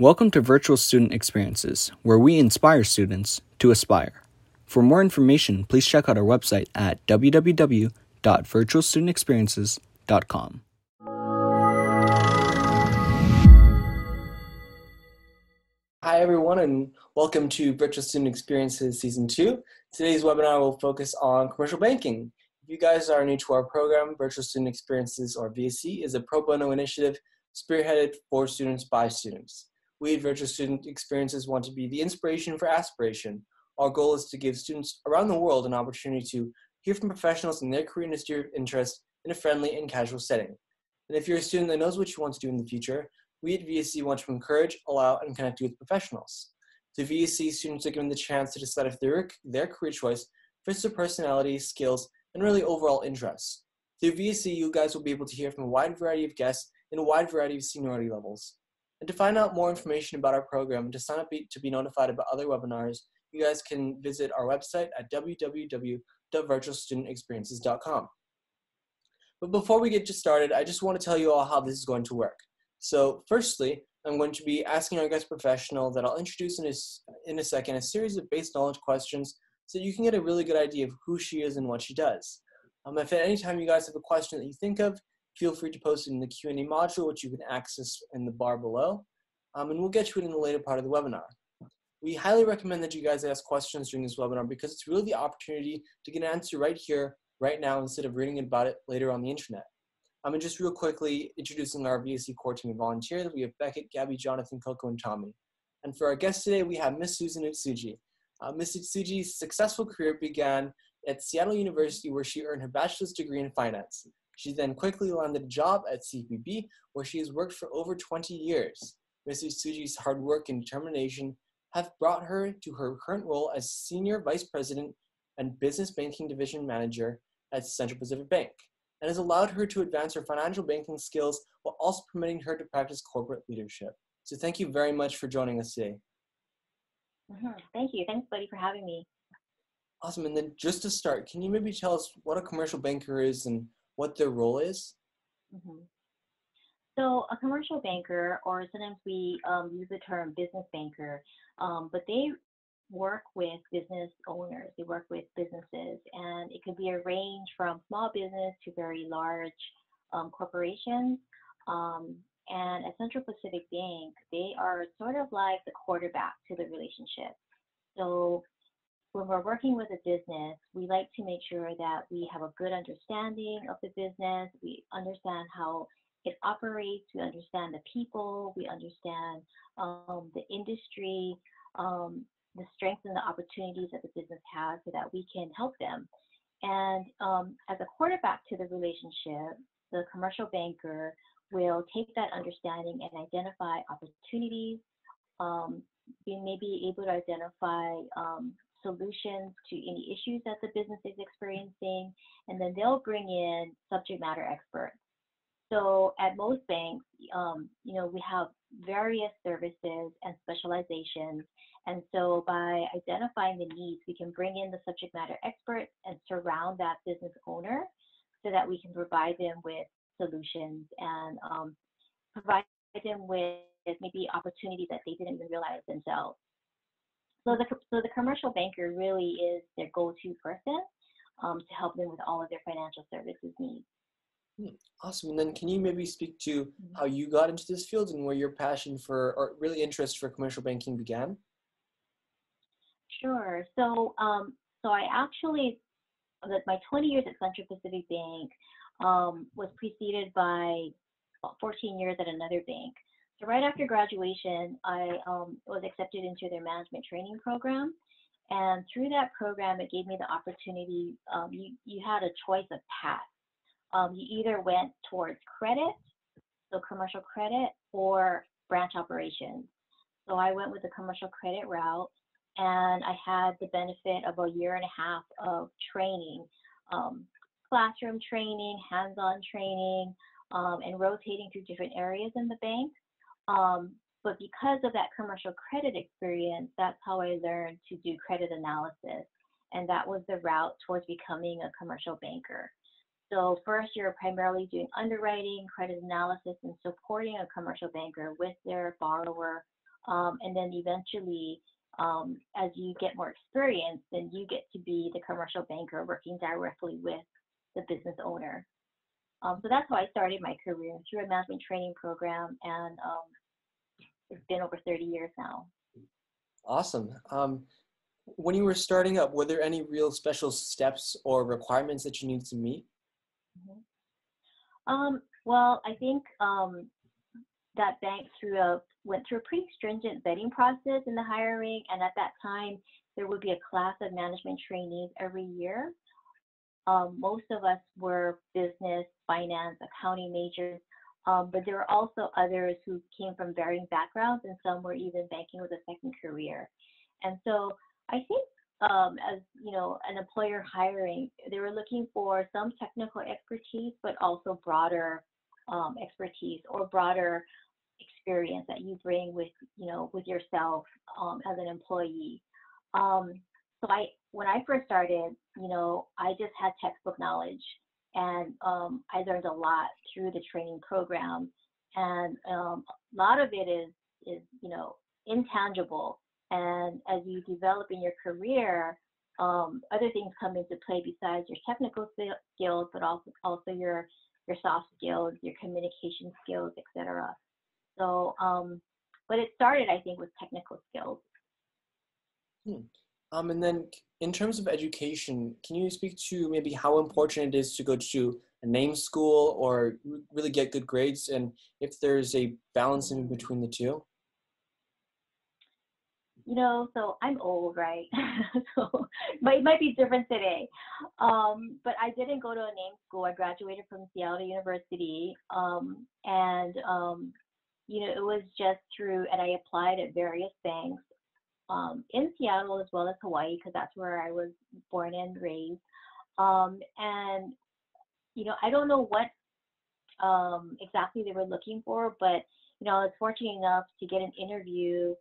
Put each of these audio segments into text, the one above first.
Welcome to Virtual Student Experiences, where we inspire students to aspire. For more information, please check out our website at www.virtualstudentexperiences.com. Hi, everyone, and welcome to Virtual Student Experiences Season 2. Today's webinar will focus on commercial banking. If you guys are new to our program, Virtual Student Experiences, or VSE, is a pro bono initiative spearheaded for students by students. We at Virtual Student Experiences want to be the inspiration for aspiration. Our goal is to give students around the world an opportunity to hear from professionals in their career industry interest in a friendly and casual setting. And if you're a student that knows what you want to do in the future, we at VSE want to encourage, allow, and connect you with professionals. To VSE, students are given the chance to decide if their, their career choice fits their personality, skills, and really overall interests. Through VSE, you guys will be able to hear from a wide variety of guests in a wide variety of seniority levels. And to find out more information about our program and to sign up to be notified about other webinars, you guys can visit our website at www.virtualstudentexperiences.com. But before we get just started, I just want to tell you all how this is going to work. So firstly, I'm going to be asking our guest professional that I'll introduce in a, in a second a series of base knowledge questions so you can get a really good idea of who she is and what she does. Um, if at any time you guys have a question that you think of, feel free to post it in the Q&A module, which you can access in the bar below, um, and we'll get to it in the later part of the webinar. We highly recommend that you guys ask questions during this webinar because it's really the opportunity to get an answer right here, right now, instead of reading about it later on the internet. Um, and just real quickly, introducing our VSE core team of volunteers, we have Beckett, Gabby, Jonathan, Coco, and Tommy. And for our guest today, we have Miss Susan Utsuji. Uh, Miss Utsuji's successful career began at Seattle University where she earned her bachelor's degree in finance. She then quickly landed a job at CPB, where she has worked for over 20 years. Miss Utsuji's hard work and determination have brought her to her current role as Senior Vice President and Business Banking Division Manager at Central Pacific Bank, and has allowed her to advance her financial banking skills while also permitting her to practice corporate leadership. So thank you very much for joining us today. Mm-hmm. Thank you. Thanks, buddy, for having me. Awesome. And then just to start, can you maybe tell us what a commercial banker is and what their role is? Mm-hmm. So a commercial banker, or sometimes we um, use the term business banker, um, but they work with business owners. They work with businesses, and it could be a range from small business to very large um, corporations. Um, and at Central Pacific Bank, they are sort of like the quarterback to the relationship. So when we're working with a business, we like to make sure that we have a good understanding of the business. We understand how it operates. We understand the people. We understand um, the industry, um, the strengths and the opportunities that the business has so that we can help them. And um, as a quarterback to the relationship, the commercial banker will take that understanding and identify opportunities, um, we may be able to identify um, solutions to any issues that the business is experiencing, and then they'll bring in subject matter experts. So at most banks, um, you know, we have various services and specializations. And so by identifying the needs, we can bring in the subject matter experts and surround that business owner so that we can provide them with solutions and um, provide them with maybe opportunities that they didn't even realize themselves. So the, so the commercial banker really is their go-to person um, to help them with all of their financial services needs. Hmm, awesome. And then can you maybe speak to mm-hmm. how you got into this field and where your passion for, or really interest for commercial banking began? Sure. So, um, so I actually, my 20 years at Central Pacific Bank um, was preceded by 14 years at another bank. So right after graduation, I um, was accepted into their management training program. And through that program, it gave me the opportunity, um, you, you had a choice of path. Um, you either went towards credit, so commercial credit, or branch operations. So I went with the commercial credit route, and I had the benefit of a year and a half of training, um, classroom training, hands-on training, um, and rotating through different areas in the bank. Um, but because of that commercial credit experience, that's how I learned to do credit analysis. And that was the route towards becoming a commercial banker. So first you're primarily doing underwriting, credit analysis, and supporting a commercial banker with their borrower Um, and then eventually, um, as you get more experience, then you get to be the commercial banker working directly with the business owner. Um, so that's how I started my career through a management training program, and um, it's been over 30 years now. Awesome. Um, when you were starting up, were there any real special steps or requirements that you needed to meet? Mm-hmm. Um, well, I think um, that bank through a went through a pretty stringent vetting process in the hiring, and at that time there would be a class of management trainees every year. Um, most of us were business, finance, accounting majors, um, but there were also others who came from varying backgrounds, and some were even banking with a second career. And so I think um, as you know, an employer hiring, they were looking for some technical expertise, but also broader um, expertise or broader experience that you bring with you know with yourself um, as an employee. Um, so I when I first started, you know, I just had textbook knowledge, and um, I learned a lot through the training program, and um, a lot of it is is you know intangible and as you develop in your career, um, other things come into play besides your technical skills, but also also your your soft skills, your communication skills, etc. So, um, but it started, I think, with technical skills. Hmm. Um, and then, in terms of education, can you speak to maybe how important it is to go to a name school or really get good grades, and if there's a balance in between the two? you know, so I'm old, right? so it might be different today. Um, but I didn't go to a name school. I graduated from Seattle University. Um, and, um, you know, it was just through, and I applied at various banks um, in Seattle as well as Hawaii, because that's where I was born and raised. Um, and, you know, I don't know what um, exactly they were looking for, but, you know, I was fortunate enough to get an interview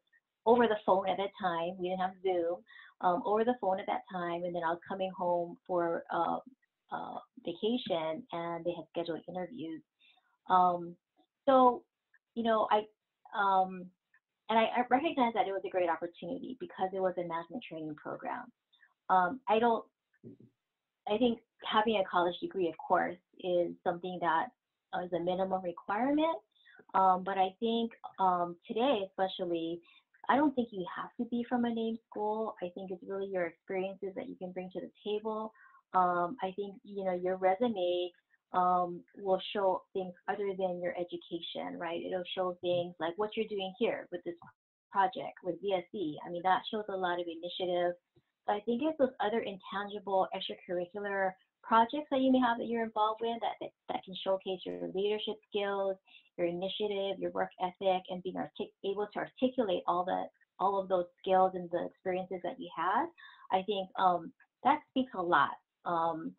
over the phone at that time. We didn't have Zoom. Um, over the phone at that time, and then I was coming home for uh, uh, vacation, and they had scheduled interviews. Um, so, you know, I um, and I, I recognized that it was a great opportunity because it was a management training program. Um, I don't. I think having a college degree, of course, is something that is a minimum requirement. Um, but I think um, today, especially, I don't think you have to be from a name school. I think it's really your experiences that you can bring to the table. Um, I think you know your resume um, will show things other than your education, right? It'll show things like what you're doing here with this project with VSE. I mean, that shows a lot of initiative. But I think it's those other intangible extracurricular projects that you may have that you're involved with that, that, that can showcase your leadership skills, your initiative, your work ethic, and being able to articulate all the all of those skills and the experiences that you had, I think um, that speaks a lot. Um,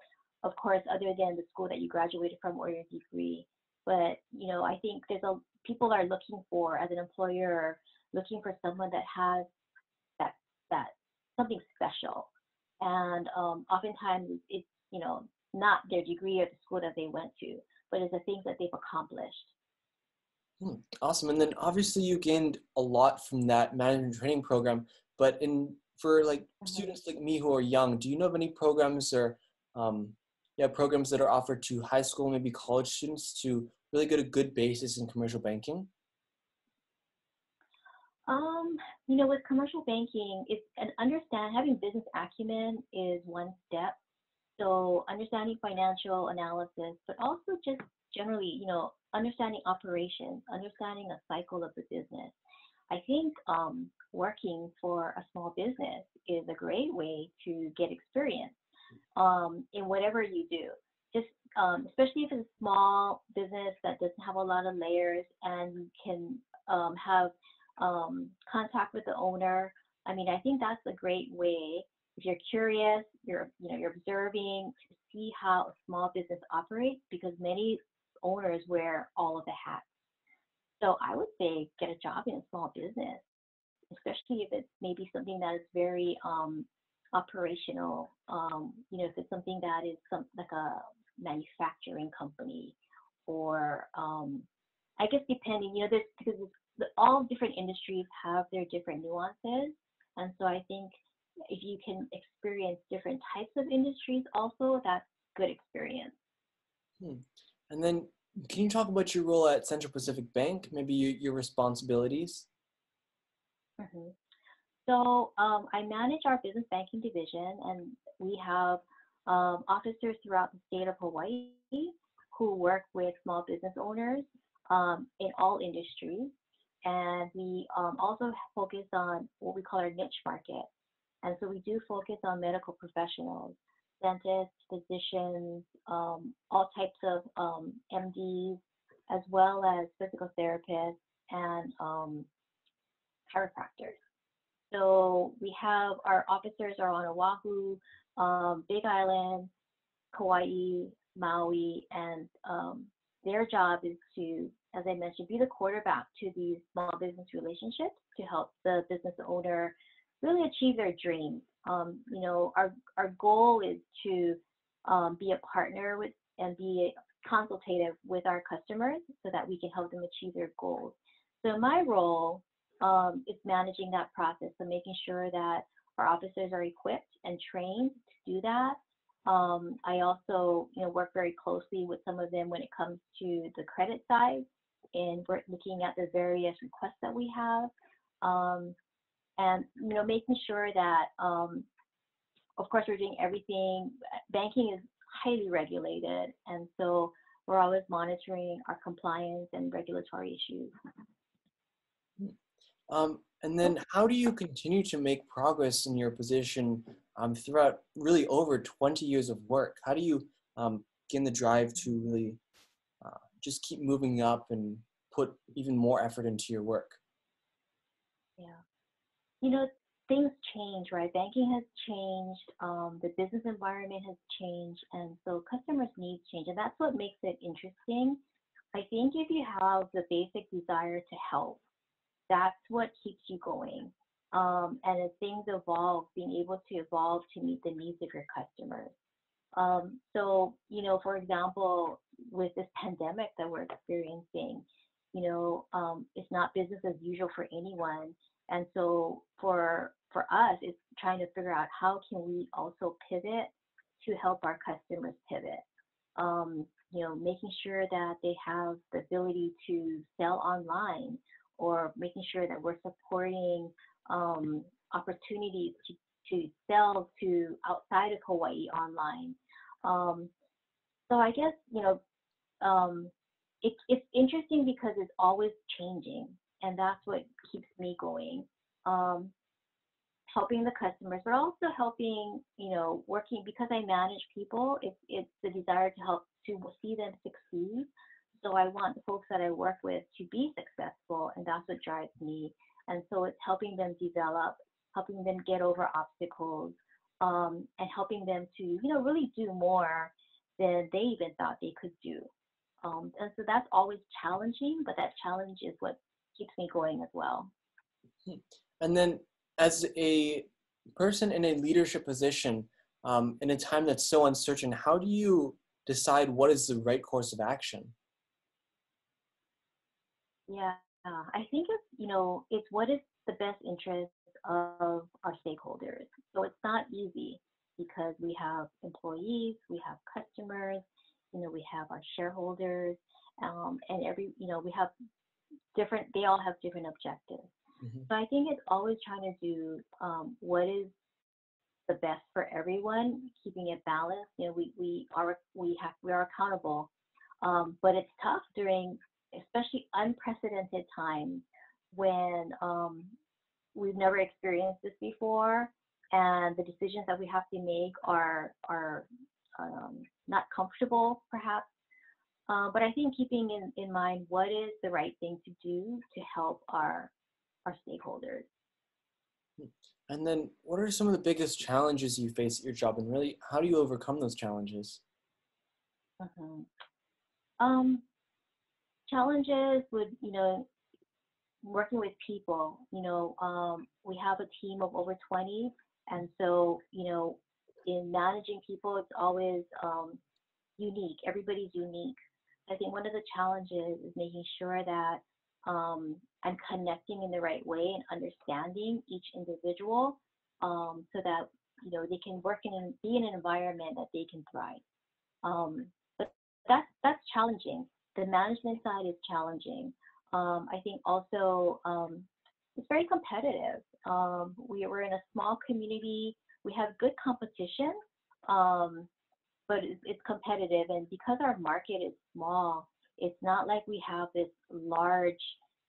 of course, other than the school that you graduated from or your degree, but you know, I think there's a people are looking for as an employer looking for someone that has that that something special, and um, oftentimes it's you know not their degree or the school that they went to, but it's the things that they've accomplished. Hmm, awesome. And then obviously you gained a lot from that management training program, but in for like mm-hmm. students like me who are young, do you know of any programs or um, yeah, programs that are offered to high school, maybe college students to really get a good basis in commercial banking? Um, you know, with commercial banking, it's an understand having business acumen is one step. So understanding financial analysis, but also just generally, you know, understanding operations, understanding a cycle of the business. I think um, working for a small business is a great way to get experience um, in whatever you do. Just um, especially if it's a small business that doesn't have a lot of layers and can um, have um, contact with the owner. I mean, I think that's a great way. If you're curious, you're you know you're observing to see how a small business operates because many owners wear all of the hats. So I would say get a job in a small business, especially if it's maybe something that is very um, operational. Um, you know, if it's something that is some like a manufacturing company, or um, I guess depending, you know, there's because all different industries have their different nuances, and so I think if you can experience different types of industries, also that's good experience. Hmm. And then, can you talk about your role at Central Pacific Bank? Maybe your, your responsibilities. Mm-hmm. So um, I manage our business banking division, and we have um, officers throughout the state of Hawaii who work with small business owners um, in all industries. And we um, also focus on what we call our niche market. And so we do focus on medical professionals, dentists, physicians, um, all types of um, MDs, as well as physical therapists and um, chiropractors. So we have our officers are on Oahu, um, Big Island, Kauai, Maui, and um, their job is to, as I mentioned, be the quarterback to these small business relationships to help the business owner really achieve their dreams. Um, you know, our our goal is to um, be a partner with and be consultative with our customers so that we can help them achieve their goals. So my role um, is managing that process, so making sure that our officers are equipped and trained to do that. Um, I also, you know, work very closely with some of them when it comes to the credit side, and we're looking at the various requests that we have, um, and you know, making sure that, um, of course, we're doing everything. Banking is highly regulated, and so we're always monitoring our compliance and regulatory issues. Um, and then how do you continue to make progress in your position um, throughout really over 20 years of work? How do you um, gain the drive to really uh, just keep moving up and put even more effort into your work? Yeah. You know, things change, right? Banking has changed, um, the business environment has changed, and so customers' needs change. And that's what makes it interesting. I think if you have the basic desire to help, that's what keeps you going. Um, and as things evolve, being able to evolve to meet the needs of your customers. Um, so, you know, for example, with this pandemic that we're experiencing, you know, um, it's not business as usual for anyone. And so for for us, it's trying to figure out how can we also pivot to help our customers pivot. Um, you know, making sure that they have the ability to sell online or making sure that we're supporting um, opportunities to, to sell to outside of Hawaii online. Um, so I guess, you know, um, it, it's interesting because it's always changing, and that's what keeps me going. Um, helping the customers, but also helping, you know, working because I manage people. It's it's the desire to help to see them succeed, so I want the folks that I work with to be successful, and that's what drives me. And so it's helping them develop, helping them get over obstacles, um, and helping them to, you know, really do more than they even thought they could do. Um, and so that's always challenging, but that challenge is what keeps me going as well. And then, as a person in a leadership position, um, in a time that's so uncertain, how do you decide what is the right course of action? Yeah, I think it's, you know, it's what is the best interest of our stakeholders. So it's not easy because we have employees, we have customers, you know, we have our shareholders, um, and every, you know, we have different, they all have different objectives. Mm-hmm. So I think it's always trying to do um, what is the best for everyone, keeping it balanced. You know, we, we are, we have, we are accountable. Um, but it's tough during especially unprecedented times when um, we've never experienced this before and the decisions that we have to make are are um, not comfortable perhaps. Uh, but i think keeping in, in mind what is the right thing to do to help our our stakeholders. And then what are some of the biggest challenges you face at your job and really how do you overcome those challenges? Mm-hmm. um, challenges with you know working with people you know um, we have a team of over 20 and so you know in managing people it's always um, unique everybody's unique i think one of the challenges is making sure that um, and connecting in the right way and understanding each individual um, so that you know they can work in be in an environment that they can thrive. Um, but that's that's challenging. The management side is challenging. Um, I think also um, it's very competitive. Um, we are in a small community. We have good competition, um, but it's, it's competitive. And because our market is small, it's not like we have this large,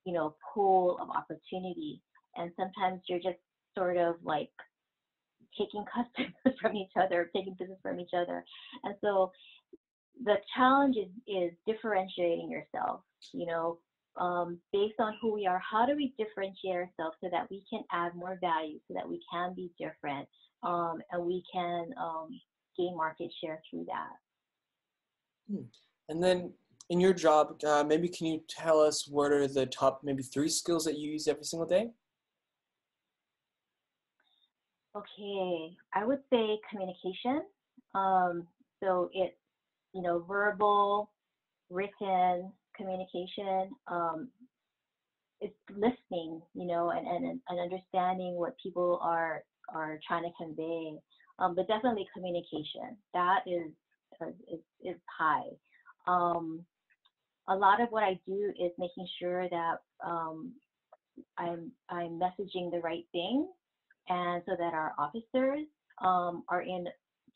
you know, pool of opportunity. And sometimes you're just sort of like taking customers from each other, taking business from each other. And so the challenge is, is differentiating yourself, you know, um, based on who we are, how do we differentiate ourselves so that we can add more value, so that we can be different, um, and we can um, gain market share through that. Hmm. And then in your job, uh, maybe can you tell us what are the top maybe three skills that you use every single day? Okay, I would say communication. Um, so it's you know verbal, written communication. Um, it's listening, you know, and, and and understanding what people are are trying to convey. Um, but definitely communication. That is is, is high. Um, a lot of what I do is making sure that um, I'm I'm messaging the right thing and so that our officers um, are in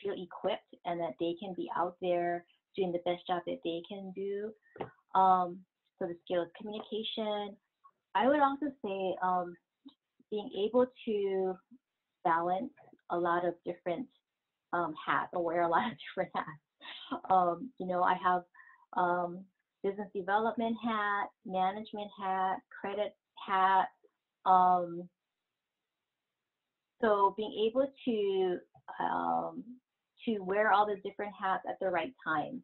feel equipped and that they can be out there doing the best job that they can do. Um, so the skills communication. I would also say um, being able to balance a lot of different um, hats or wear a lot of different hats. Um, you know, I have um, business development hat, management hat, credit hat, um, so being able to wear all the different hats at the right time.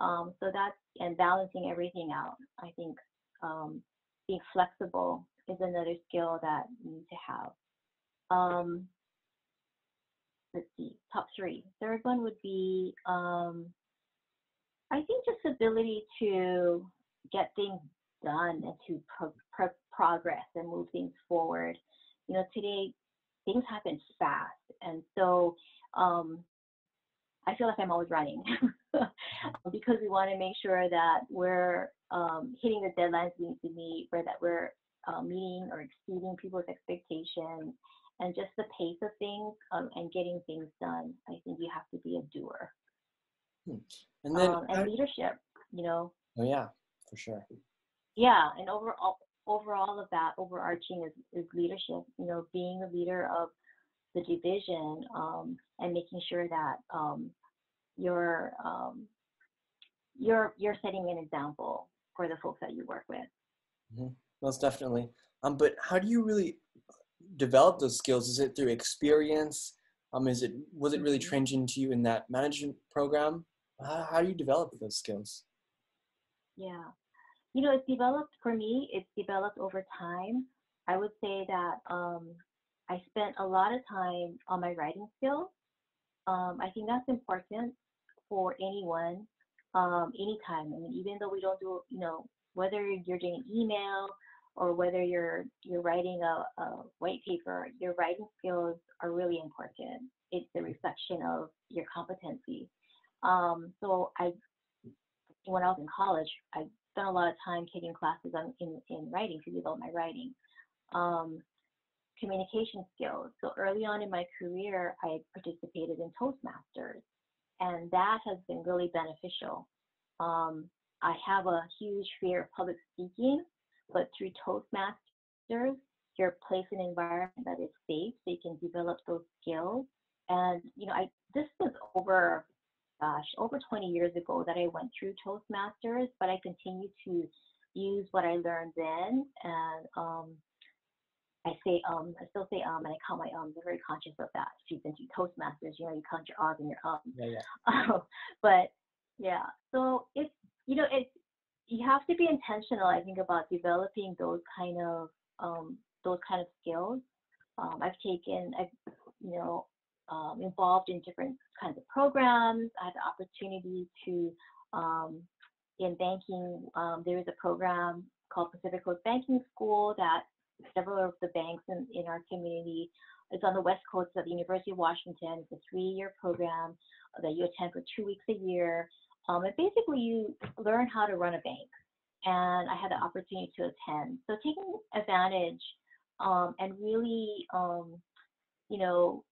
Um, so that's and balancing everything out. I think um, being flexible is another skill that you need to have. Um, let's see, top three. Third one would be um, I think just ability to get things done and to pro- pro- progress and move things forward. You know, today things happen fast. And so um, I feel like I'm always running because we want to make sure that we're um, hitting the deadlines we need to meet, or that we're uh, meeting or exceeding people's expectations, and just the pace of things um, and getting things done. I think you have to be a doer. Hmm. And then um, and leadership, you know. Oh yeah, for sure. Yeah, and overall, overall of that overarching is, is leadership, you know, being a leader of the division um, and making sure that um, you're, um, you're, you're setting an example for the folks that you work with. Mm-hmm. Most definitely. Um, but how do you really develop those skills? Is it through experience? Um, is it was it really mm-hmm. trained into you in that management program? How, how do you develop those skills? Yeah, you know, it's developed for me, it's developed over time. I would say that um, I spent a lot of time on my writing skills. Um, I think that's important for anyone, um, anytime. I mean, even though we don't do, you know, whether you're doing email or whether you're you're writing a, a white paper, your writing skills are really important. It's the reflection of your competency. Um, so I, when I was in college, I spent a lot of time taking classes on, in, in writing to develop my writing. Um, communication skills. So early on in my career, I participated in Toastmasters, and that has been really beneficial. Um, I have a huge fear of public speaking, but through Toastmasters, you're placed in an environment that is safe, so you can develop those skills. And you know, I this was over gosh, over 20 years ago that I went through Toastmasters, but I continue to use what I learned then. And um, I say um, I still say um, and I count my ums. I'm very conscious of that. If you've been through Toastmasters, you know you count your ahs and your ums. Yeah, yeah. but yeah, so it's you know it's you have to be intentional. I think about developing those kind of um, those kind of skills. Um, I've taken, I've you know, um, involved in different kinds of programs. I had the opportunity to, um, in banking, um, there is a program called Pacific Coast Banking School that several of the banks in, in our community it's on the west coast of the University of Washington. It's a three-year program that you attend for two weeks a year. Um, and basically, you learn how to run a bank. And I had the opportunity to attend. So taking advantage um, and really, um, you know,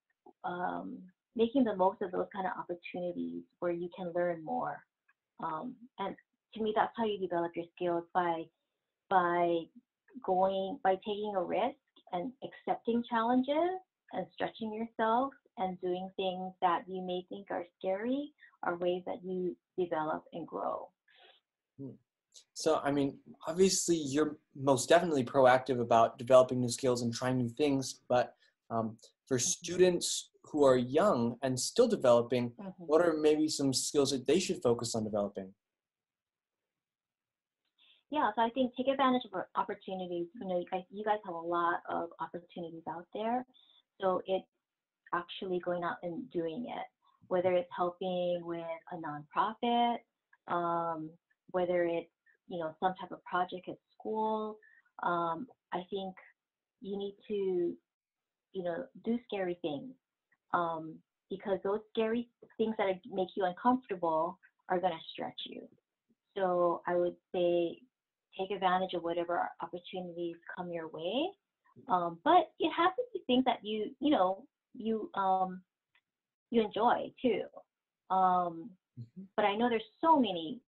um, making the most of those kind of opportunities where you can learn more. Um, and to me, that's how you develop your skills by by going by taking a risk and accepting challenges and stretching yourself and doing things that you may think are scary are ways that you develop and grow. Hmm. So, I mean, obviously, you're most definitely proactive about developing new skills and trying new things. But um, for mm-hmm. students who are young and still developing, mm-hmm. what are maybe some skills that they should focus on developing? Yeah, so I think take advantage of opportunities. You know, you guys, have a lot of opportunities out there. So it's actually going out and doing it, whether it's helping with a nonprofit, um, whether it's you know some type of project at school. Um, I think you need to you know do scary things um, because those scary things that make you uncomfortable are going to stretch you. So I would say take advantage of whatever opportunities come your way um, but it has to be things that you, you know, you um, you enjoy too. Um, mm-hmm. But I know there's so many,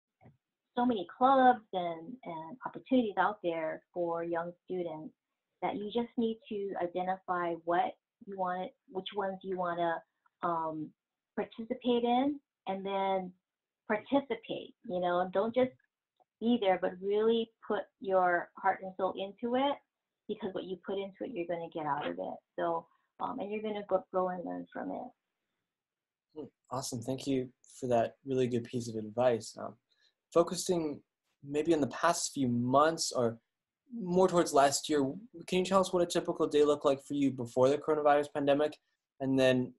so many clubs and and opportunities out there for young students that you just need to identify what you want, which ones you want to um, participate in, and then participate. You know, don't just be there, but really put your heart and soul into it because what you put into it, you're going to get out of it. So, um, and you're going to go, grow and learn from it. Awesome. Thank you for that really good piece of advice. Um, focusing maybe in the past few months or more towards last year, can you tell us what a typical day looked like for you before the coronavirus pandemic? And then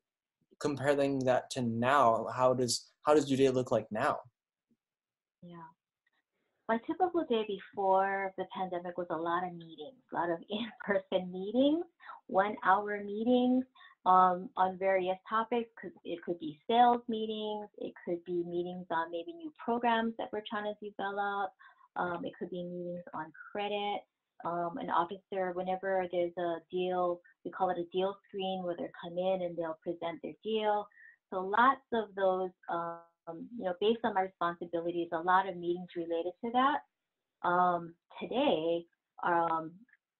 comparing that to now, how does how does your day look like now? Yeah my typical day before the pandemic was a lot of meetings, a lot of in-person meetings, one-hour meetings um, on various topics. It could be sales meetings, it could be meetings on maybe new programs that we're trying to develop. Um, it could be meetings on credit. Um, an officer, whenever there's a deal, we call it a deal screen, where they come in and they'll present their deal. So lots of those um, you know, based on my responsibilities, a lot of meetings related to that. Um, today, um,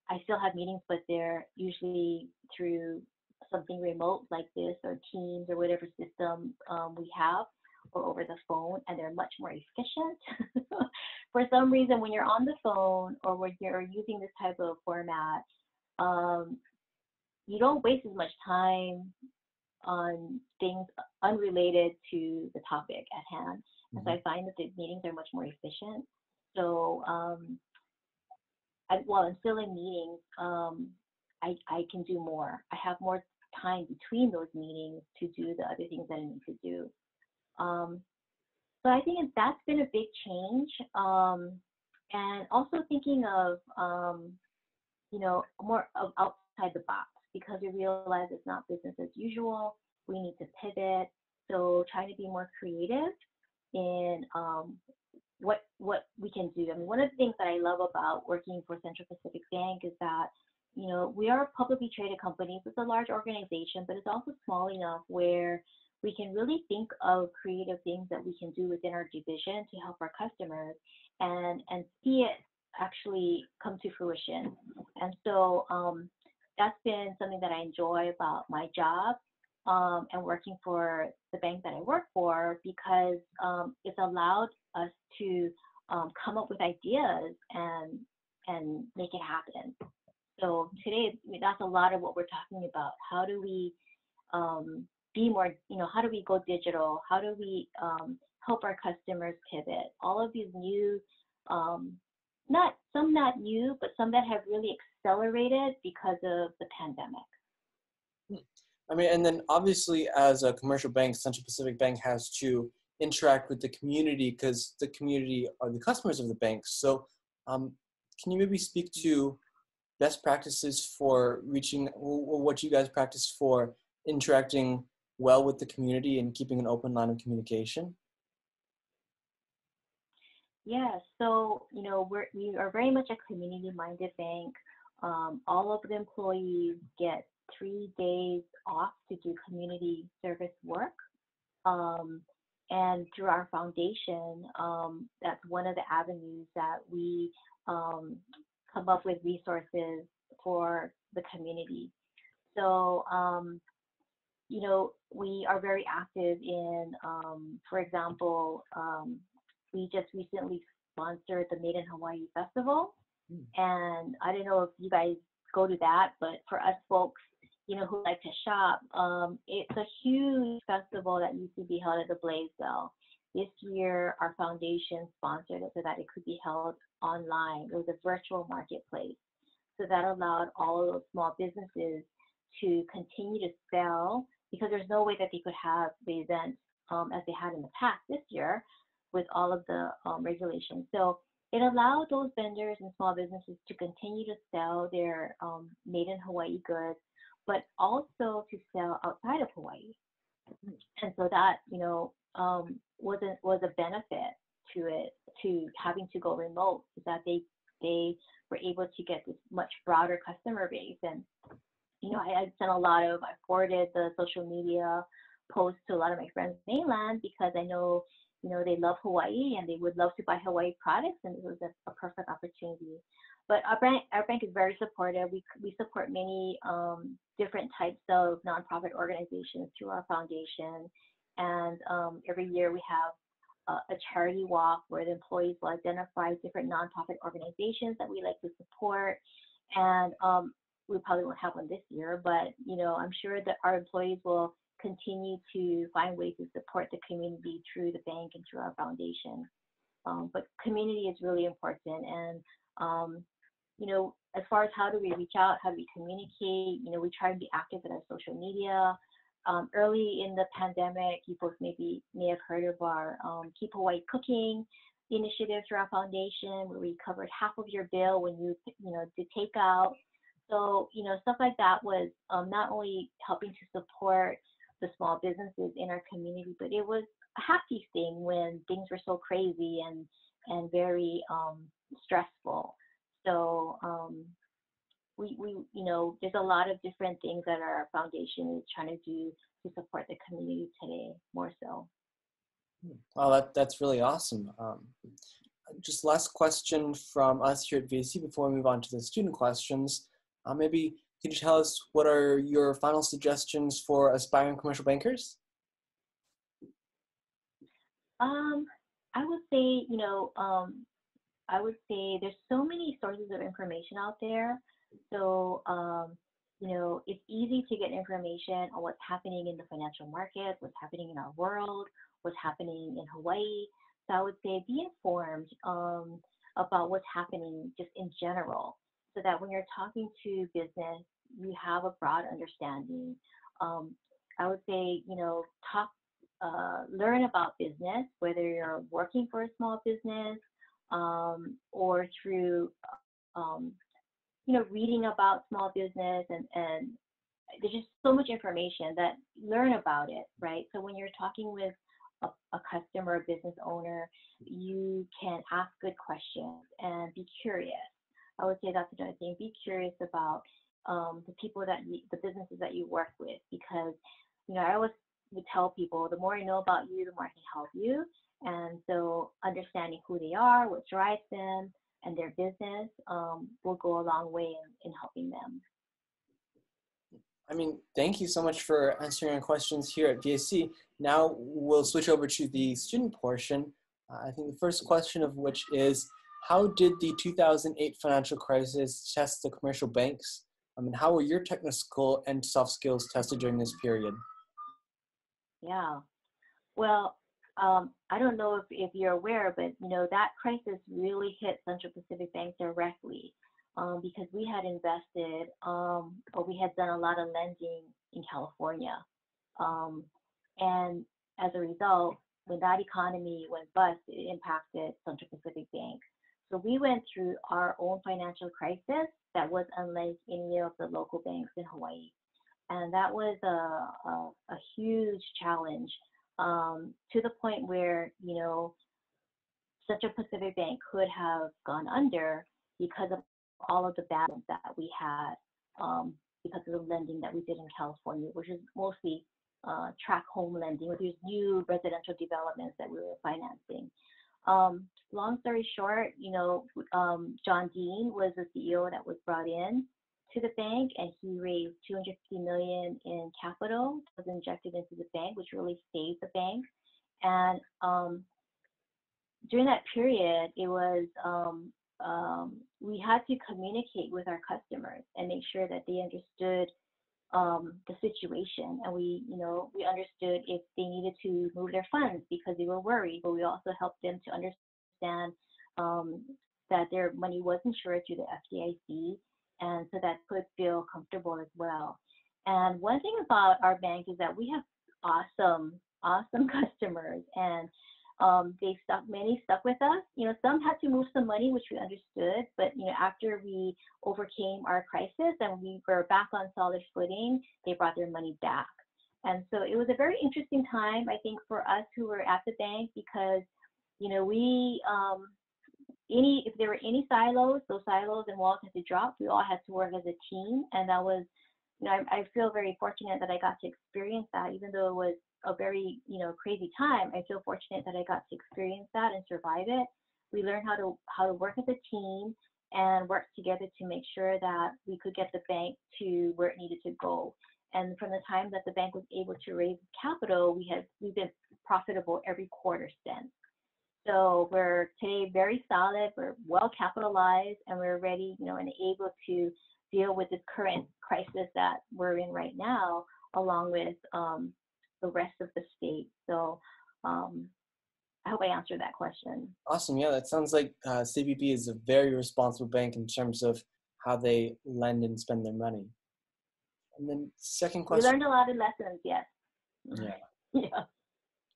I still have meetings, but they're usually through something remote like this or Teams or whatever system um, we have or over the phone, and they're much more efficient. For some reason, when you're on the phone or when you're using this type of format, um, you don't waste as much time on things unrelated to the topic at hand. And so mm-hmm. I find that the meetings are much more efficient. So um, I, while I'm still in meetings, um, I, I can do more. I have more time between those meetings to do the other things that I need to do. Um, so I think that's been a big change. Um, and also thinking of, um, you know, more of outside the box because we realize it's not business as usual. We need to pivot. So trying to be more creative in um, what what we can do. I mean, one of the things that I love about working for Central Pacific Bank is that you know we are a publicly traded company. It's a large organization, but it's also small enough where we can really think of creative things that we can do within our division to help our customers and and see it actually come to fruition. And so um, that's been something that I enjoy about my job um, and working for the bank that I work for because um, it's allowed us to um, come up with ideas and and make it happen. So today, that's a lot of what we're talking about. How do we um, be more, you know, how do we go digital? How do we um, help our customers pivot? All of these new um, not some not new, but some that have really accelerated because of the pandemic. I mean, and then obviously, as a commercial bank, Central Pacific Bank has to interact with the community because the community are the customers of the bank. So, um, can you maybe speak to best practices for reaching, or what you guys practice for interacting well with the community and keeping an open line of communication? Yeah, so you know we're we are very much a community-minded bank. Um, all of the employees get three days off to do community service work. Um, and through our foundation, um, that's one of the avenues that we um, come up with resources for the community. So, um, you know, we are very active in, um, for example, we just recently sponsored the Made in Hawaii Festival. Mm. And I don't know if you guys go to that, but for us folks, you know, who like to shop, um, it's a huge festival that used to be held at the Blaisdell. This year, our foundation sponsored it so that it could be held online. It was a virtual marketplace. So that allowed all of those small businesses to continue to sell because there's no way that they could have the event um, as they had in the past this year with all of the um, regulations. So it allowed those vendors and small businesses to continue to sell their um, made in Hawaii goods, but also to sell outside of Hawaii. And so that, you know, um, was, a, was a benefit to it, to having to go remote, so that they, they were able to get this much broader customer base. And, you know, I, I sent a lot of, I forwarded the social media posts to a lot of my friends mainland because I know you know, they love Hawaii and they would love to buy Hawaii products, and it was a, a perfect opportunity. But our bank, our bank is very supportive. We, we support many um, different types of nonprofit organizations through our foundation. And um, every year we have a, a charity walk where the employees will identify different nonprofit organizations that we like to support. And um, we probably won't have one this year, but you know, I'm sure that our employees will continue to find ways to support the community through the bank and through our foundation. Um, but community is really important. And, um, you know, as far as how do we reach out, how do we communicate, you know, we try to be active in our social media. Um, early in the pandemic, you both maybe may have heard of our um, Keep Hawaii Cooking initiative through our foundation, where we covered half of your bill when you, you know, did takeout. So, you know, stuff like that was um, not only helping to support the small businesses in our community, but it was a happy thing when things were so crazy and and very um, stressful. So um, we we you know there's a lot of different things that our foundation is trying to do to support the community today more so. Well, that that's really awesome. Um, just last question from us here at VSE before we move on to the student questions. Uh, maybe could you tell us what are your final suggestions for aspiring commercial bankers? Um, I would say, you know, um, I would say there's so many sources of information out there. So, um, you know, it's easy to get information on what's happening in the financial markets, what's happening in our world, what's happening in Hawaii. So I would say be informed um, about what's happening just in general so that when you're talking to business, you have a broad understanding. Um, I would say, you know, talk, uh, learn about business, whether you're working for a small business um, or through, um, you know, reading about small business and, and there's just so much information that learn about it, right? So when you're talking with a, a customer, a business owner, you can ask good questions and be curious I would say that's another thing. Be curious about um, the people that you, the businesses that you work with, because you know I always would tell people the more I know about you, the more I can help you. And so understanding who they are, what drives them, and their business um, will go a long way in, in helping them. I mean, thank you so much for answering our questions here at VSE. Now we'll switch over to the student portion. Uh, I think the first question of which is, how did the 2008 financial crisis test the commercial banks? I mean, how were your technical and soft skills tested during this period? Yeah, well, um, I don't know if, if you're aware, but you know that crisis really hit Central Pacific Bank directly um, because we had invested um, or we had done a lot of lending in California, um, and as a result, when that economy went bust, it impacted Central Pacific Bank. So we went through our own financial crisis that was unlike any of the local banks in Hawaii. And that was a, a, a huge challenge um, to the point where, you know, Central Pacific bank could have gone under because of all of the balance that we had um, because of the lending that we did in California, which is mostly uh, tract home lending with these new residential developments that we were financing. Um, long story short, you know, um, John Dean was the CEO that was brought in to the bank, and he raised 250 million in capital was injected into the bank, which really saved the bank. And um, during that period, it was um, um, we had to communicate with our customers and make sure that they understood um, the situation. And we you know we understood if they needed to move their funds because they were worried. But we also helped them to understand um, that their money was insured through the FDIC and so that could feel comfortable as well. And one thing about our bank is that we have awesome awesome customers. And um, they stuck many stuck with us. You know, some had to move some money, which we understood. But you know, after we overcame our crisis and we were back on solid footing, they brought their money back. And so it was a very interesting time, I think, for us who were at the bank because, you know, we um, any if there were any silos, those silos and walls had to drop. We all had to work as a team, and that was, you know, I, I feel very fortunate that I got to experience that, even though it was a very you know crazy time i feel fortunate that i got to experience that and survive it. We learned how to how to work as a team and work together to make sure that we could get the bank to where it needed to go. And from the time that the bank was able to raise capital we have we've been profitable every quarter since. So we're today very solid we're well capitalized and we're ready you know and able to deal with this current crisis that we're in right now along with um, the rest of the state. So um, I hope I answered that question. Awesome. Yeah, that sounds like uh, CPB is a very responsible bank in terms of how they lend and spend their money. And then second question. We learned a lot of lessons. Yes. Yeah. yeah.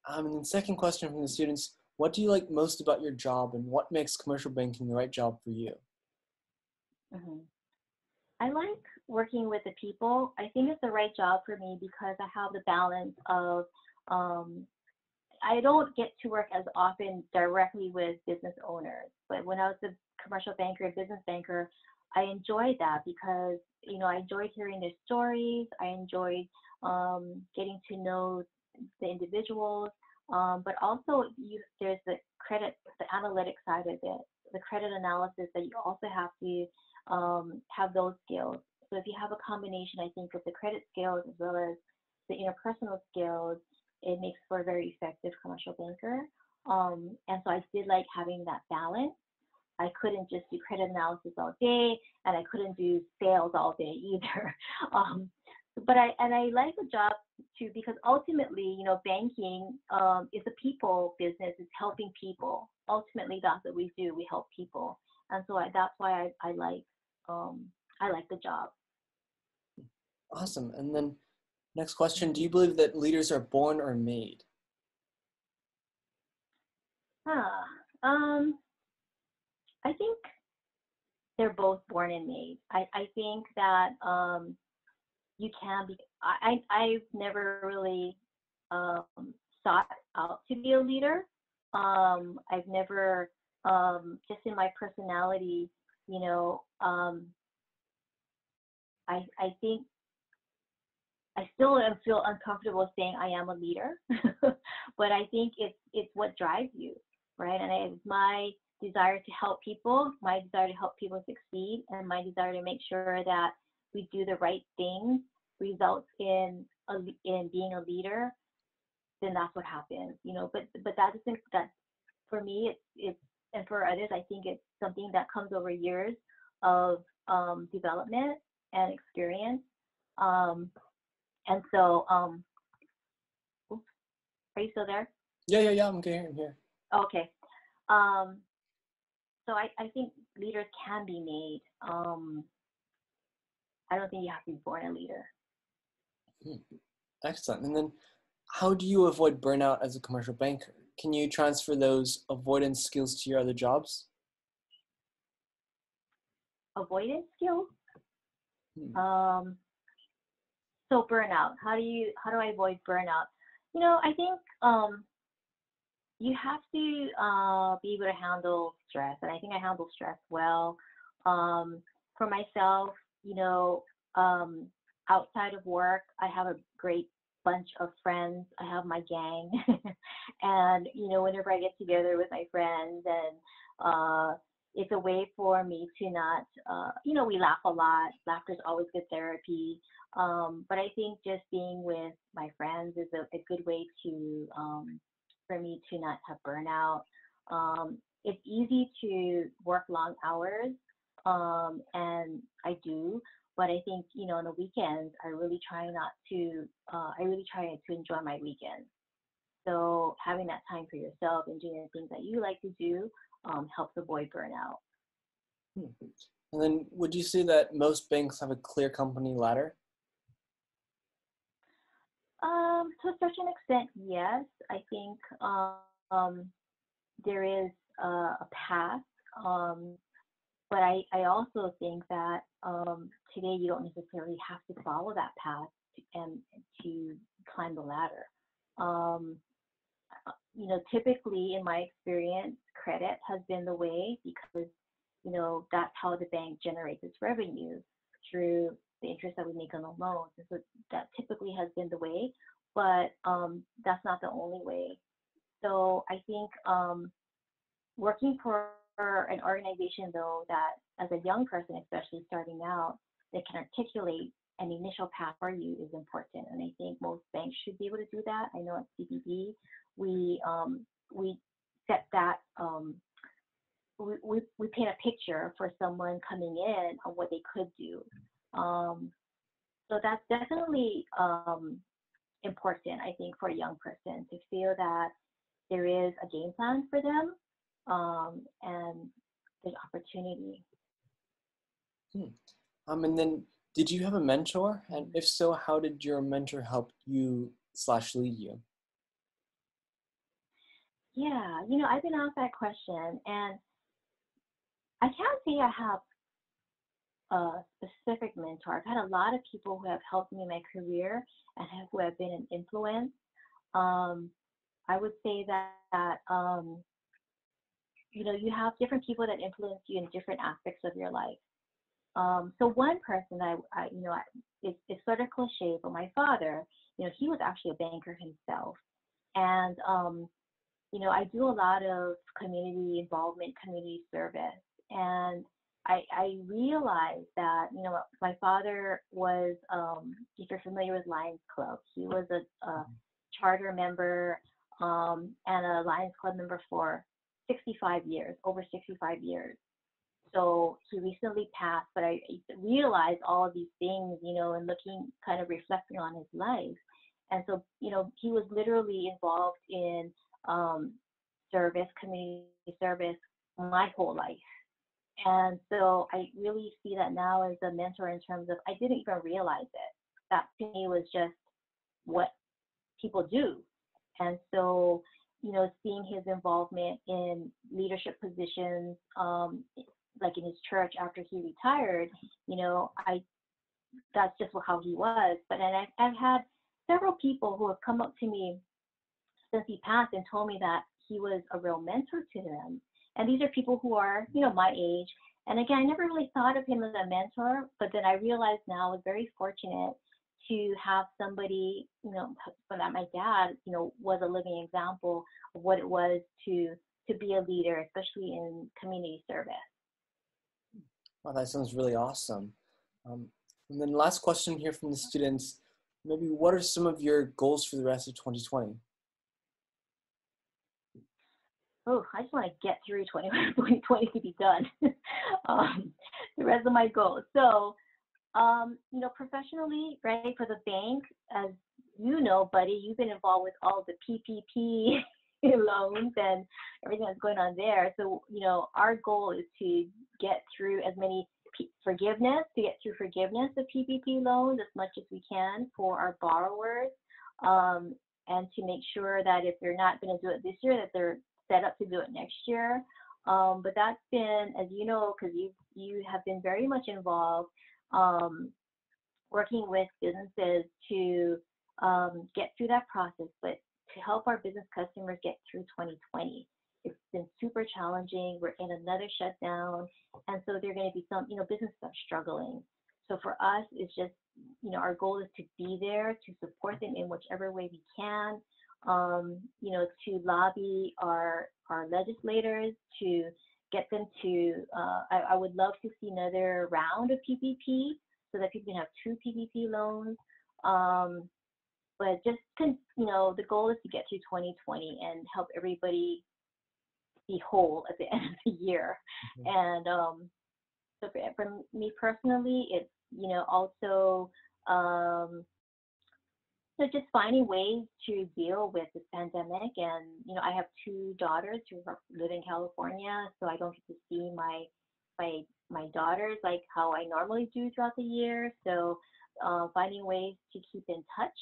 Um, and then second question from the students: What do you like most about your job, and what makes commercial banking the right job for you? Mm-hmm. I like working with the people. I think it's the right job for me because I have the balance of um, I don't get to work as often directly with business owners, but when I was a commercial banker, business banker, I enjoyed that because you know I enjoyed hearing their stories. I enjoyed um, getting to know the individuals, um, but also you, there's the credit, the analytic side of it, the credit analysis that you also have to um, have those skills. So if you have a combination, I think, of the credit skills as well as the interpersonal skills, it makes for a very effective commercial banker. Um, and so I did like having that balance. I couldn't just do credit analysis all day, and I couldn't do sales all day either. um, but I and I like the job too because ultimately, you know, banking um, is a people business. It's helping people. Ultimately, that's what we do. We help people, and so I, that's why I, I like um, I like the job. Awesome. And then next question, do you believe that leaders are born or made? Huh. Um, I think they're both born and made. I, I think that um, you can be, I, I've never really um, sought out to be a leader. Um, I've never, um, just in my personality, you know, um, I, I think I still feel uncomfortable saying I am a leader, but I think it's it's what drives you, right? And it's my desire to help people, my desire to help people succeed, and my desire to make sure that we do the right things results in a, in being a leader. Then that's what happens, you know. But but that doesn't that for me. It's it's and for others, I think it's something that comes over years of um, development and experience. Um, and so, um, oops, are you still there? Yeah, yeah, yeah. I'm here. I'm here. Okay. Um, so I, I think leaders can be made. Um, I don't think you have to be born a leader. Hmm. Excellent. And then, how do you avoid burnout as a commercial banker? Can you transfer those avoidance skills to your other jobs? avoidance skills. Hmm. Um, so burnout. How do you how do I avoid burnout? You know, I think um, you have to uh, be able to handle stress, and I think I handle stress well. Um, for myself, you know, um, outside of work, I have a great bunch of friends. I have my gang, and you know, whenever I get together with my friends, and uh, it's a way for me to not, uh, you know, we laugh a lot. Laughter is always good therapy. Um, but I think just being with my friends is a, a good way to, um, for me to not have burnout. Um, it's easy to work long hours, um, and I do. But I think, you know, on the weekends, I really try not to, uh, I really try to enjoy my weekends. So having that time for yourself and doing the things that you like to do um, helps avoid burnout. Hmm. And then would you say that most banks have a clear company ladder? Um, to a certain extent, yes. I think um, there is a, a path, um, but I, I also think that um, today you don't necessarily have to follow that path to, and to climb the ladder. You know, typically in my experience, credit has been the way because, you know, that's how the bank generates its revenue through the interest that we make on the loans. And so that typically has been the way, but um, that's not the only way. So I think um, working for an organization, though, that as a young person, especially starting out, that can articulate an initial path for you is important. And I think most banks should be able to do that. I know at CPB, we um, we set that um, we, we, we paint a picture for someone coming in on what they could do. Um, so that's definitely um, important, I think, for a young person to feel that there is a game plan for them um, and there's opportunity. Hmm. Um, and then, did you have a mentor? And if so, how did your mentor help you slash lead you? Yeah, you know, I've been asked that question, and I can't say I have a specific mentor. I've had a lot of people who have helped me in my career and have, who have been an influence. Um, I would say that, that um, you know, you have different people that influence you in different aspects of your life. Um, so one person I, I you know, I, it's, it's sort of cliche, but my father, you know, he was actually a banker himself, and um, you know, I do a lot of community involvement, community service, and I, I realized that, you know, my father was, um, if you're familiar with Lions Club, he was a, a mm-hmm. charter member um, and a Lions Club member for 65 years, over 65 years. So he recently passed, but I realized all of these things, you know, and looking, kind of reflecting on his life. And so, you know, he was literally involved in um, service, community service, my whole life. And so I really see that now as a mentor in terms of I didn't even realize it. That to me was just what people do. And so, you know, seeing his involvement in leadership positions, um, like in his church after he retired, you know, I that's just how he was. But and I, I've had several people who have come up to me since he passed and told me that he was a real mentor to them. And these are people who are, you know, my age. And again, I never really thought of him as a mentor, but then I realized now I was very fortunate to have somebody, you know, that my dad, you know, was a living example of what it was to to be a leader, especially in community service. Wow, that sounds really awesome. Um, and then last question here from the students, maybe what are some of your goals for the rest of 2020? oh, I just want to get through 2020 to be done. um, the rest of my goals. So, um, you know, professionally, right, for the bank, as you know, buddy, you've been involved with all the PPP loans and everything that's going on there. So, you know, our goal is to get through as many P- forgiveness, to get through forgiveness of PPP loans as much as we can for our borrowers. Um, and to make sure that if they're not going to do it this year, that they're set up to do it next year. Um, but that's been, as you know, because you you have been very much involved um, working with businesses to um, get through that process, but to help our business customers get through 2020. It's been super challenging. We're in another shutdown, and so there are going to be some, you know, businesses are struggling. So for us, it's just, you know, our goal is to be there to support them in whichever way we can. Um, you know, to lobby our our legislators to get them to. Uh, I, I would love to see another round of PPP so that people can have two PPP loans. Um, but just you know, the goal is to get through 2020 and help everybody be whole at the end of the year. Mm-hmm. And um, so for, for me personally, it's you know also um, so just finding ways to deal with this pandemic. And you know, I have two daughters who live in California, so I don't get to see my my my daughters like how I normally do throughout the year. So uh, finding ways to keep in touch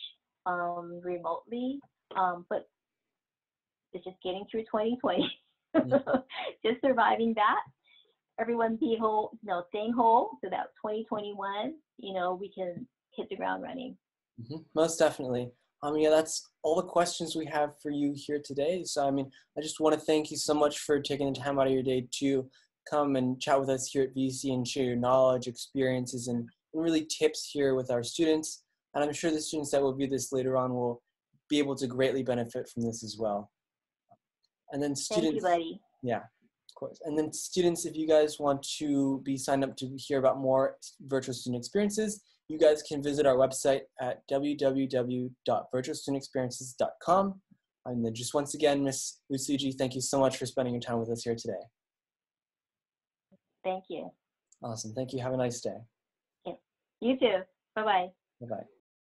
um, remotely, um, but it's just getting through 2020. just surviving that. Everyone be whole, you know, staying whole so that 2021, you know, we can hit the ground running. Mm-hmm. Most definitely. Um, yeah, that's all the questions we have for you here today. So, I mean, I just want to thank you so much for taking the time out of your day to come and chat with us here at VSE and share your knowledge, experiences, and, and really tips here with our students. And I'm sure the students that will view this later on will be able to greatly benefit from this as well. And then students, Thank you, buddy. Yeah, of course. And then students, if you guys want to be signed up to hear about more virtual student experiences, you guys can visit our website at www.virtualstudentexperiences.com. And then just once again, Ms. Utsuji, thank you so much for spending your time with us here today. Thank you. Awesome. Thank you. Have a nice day. Yeah. You too. Bye-bye. Bye-bye.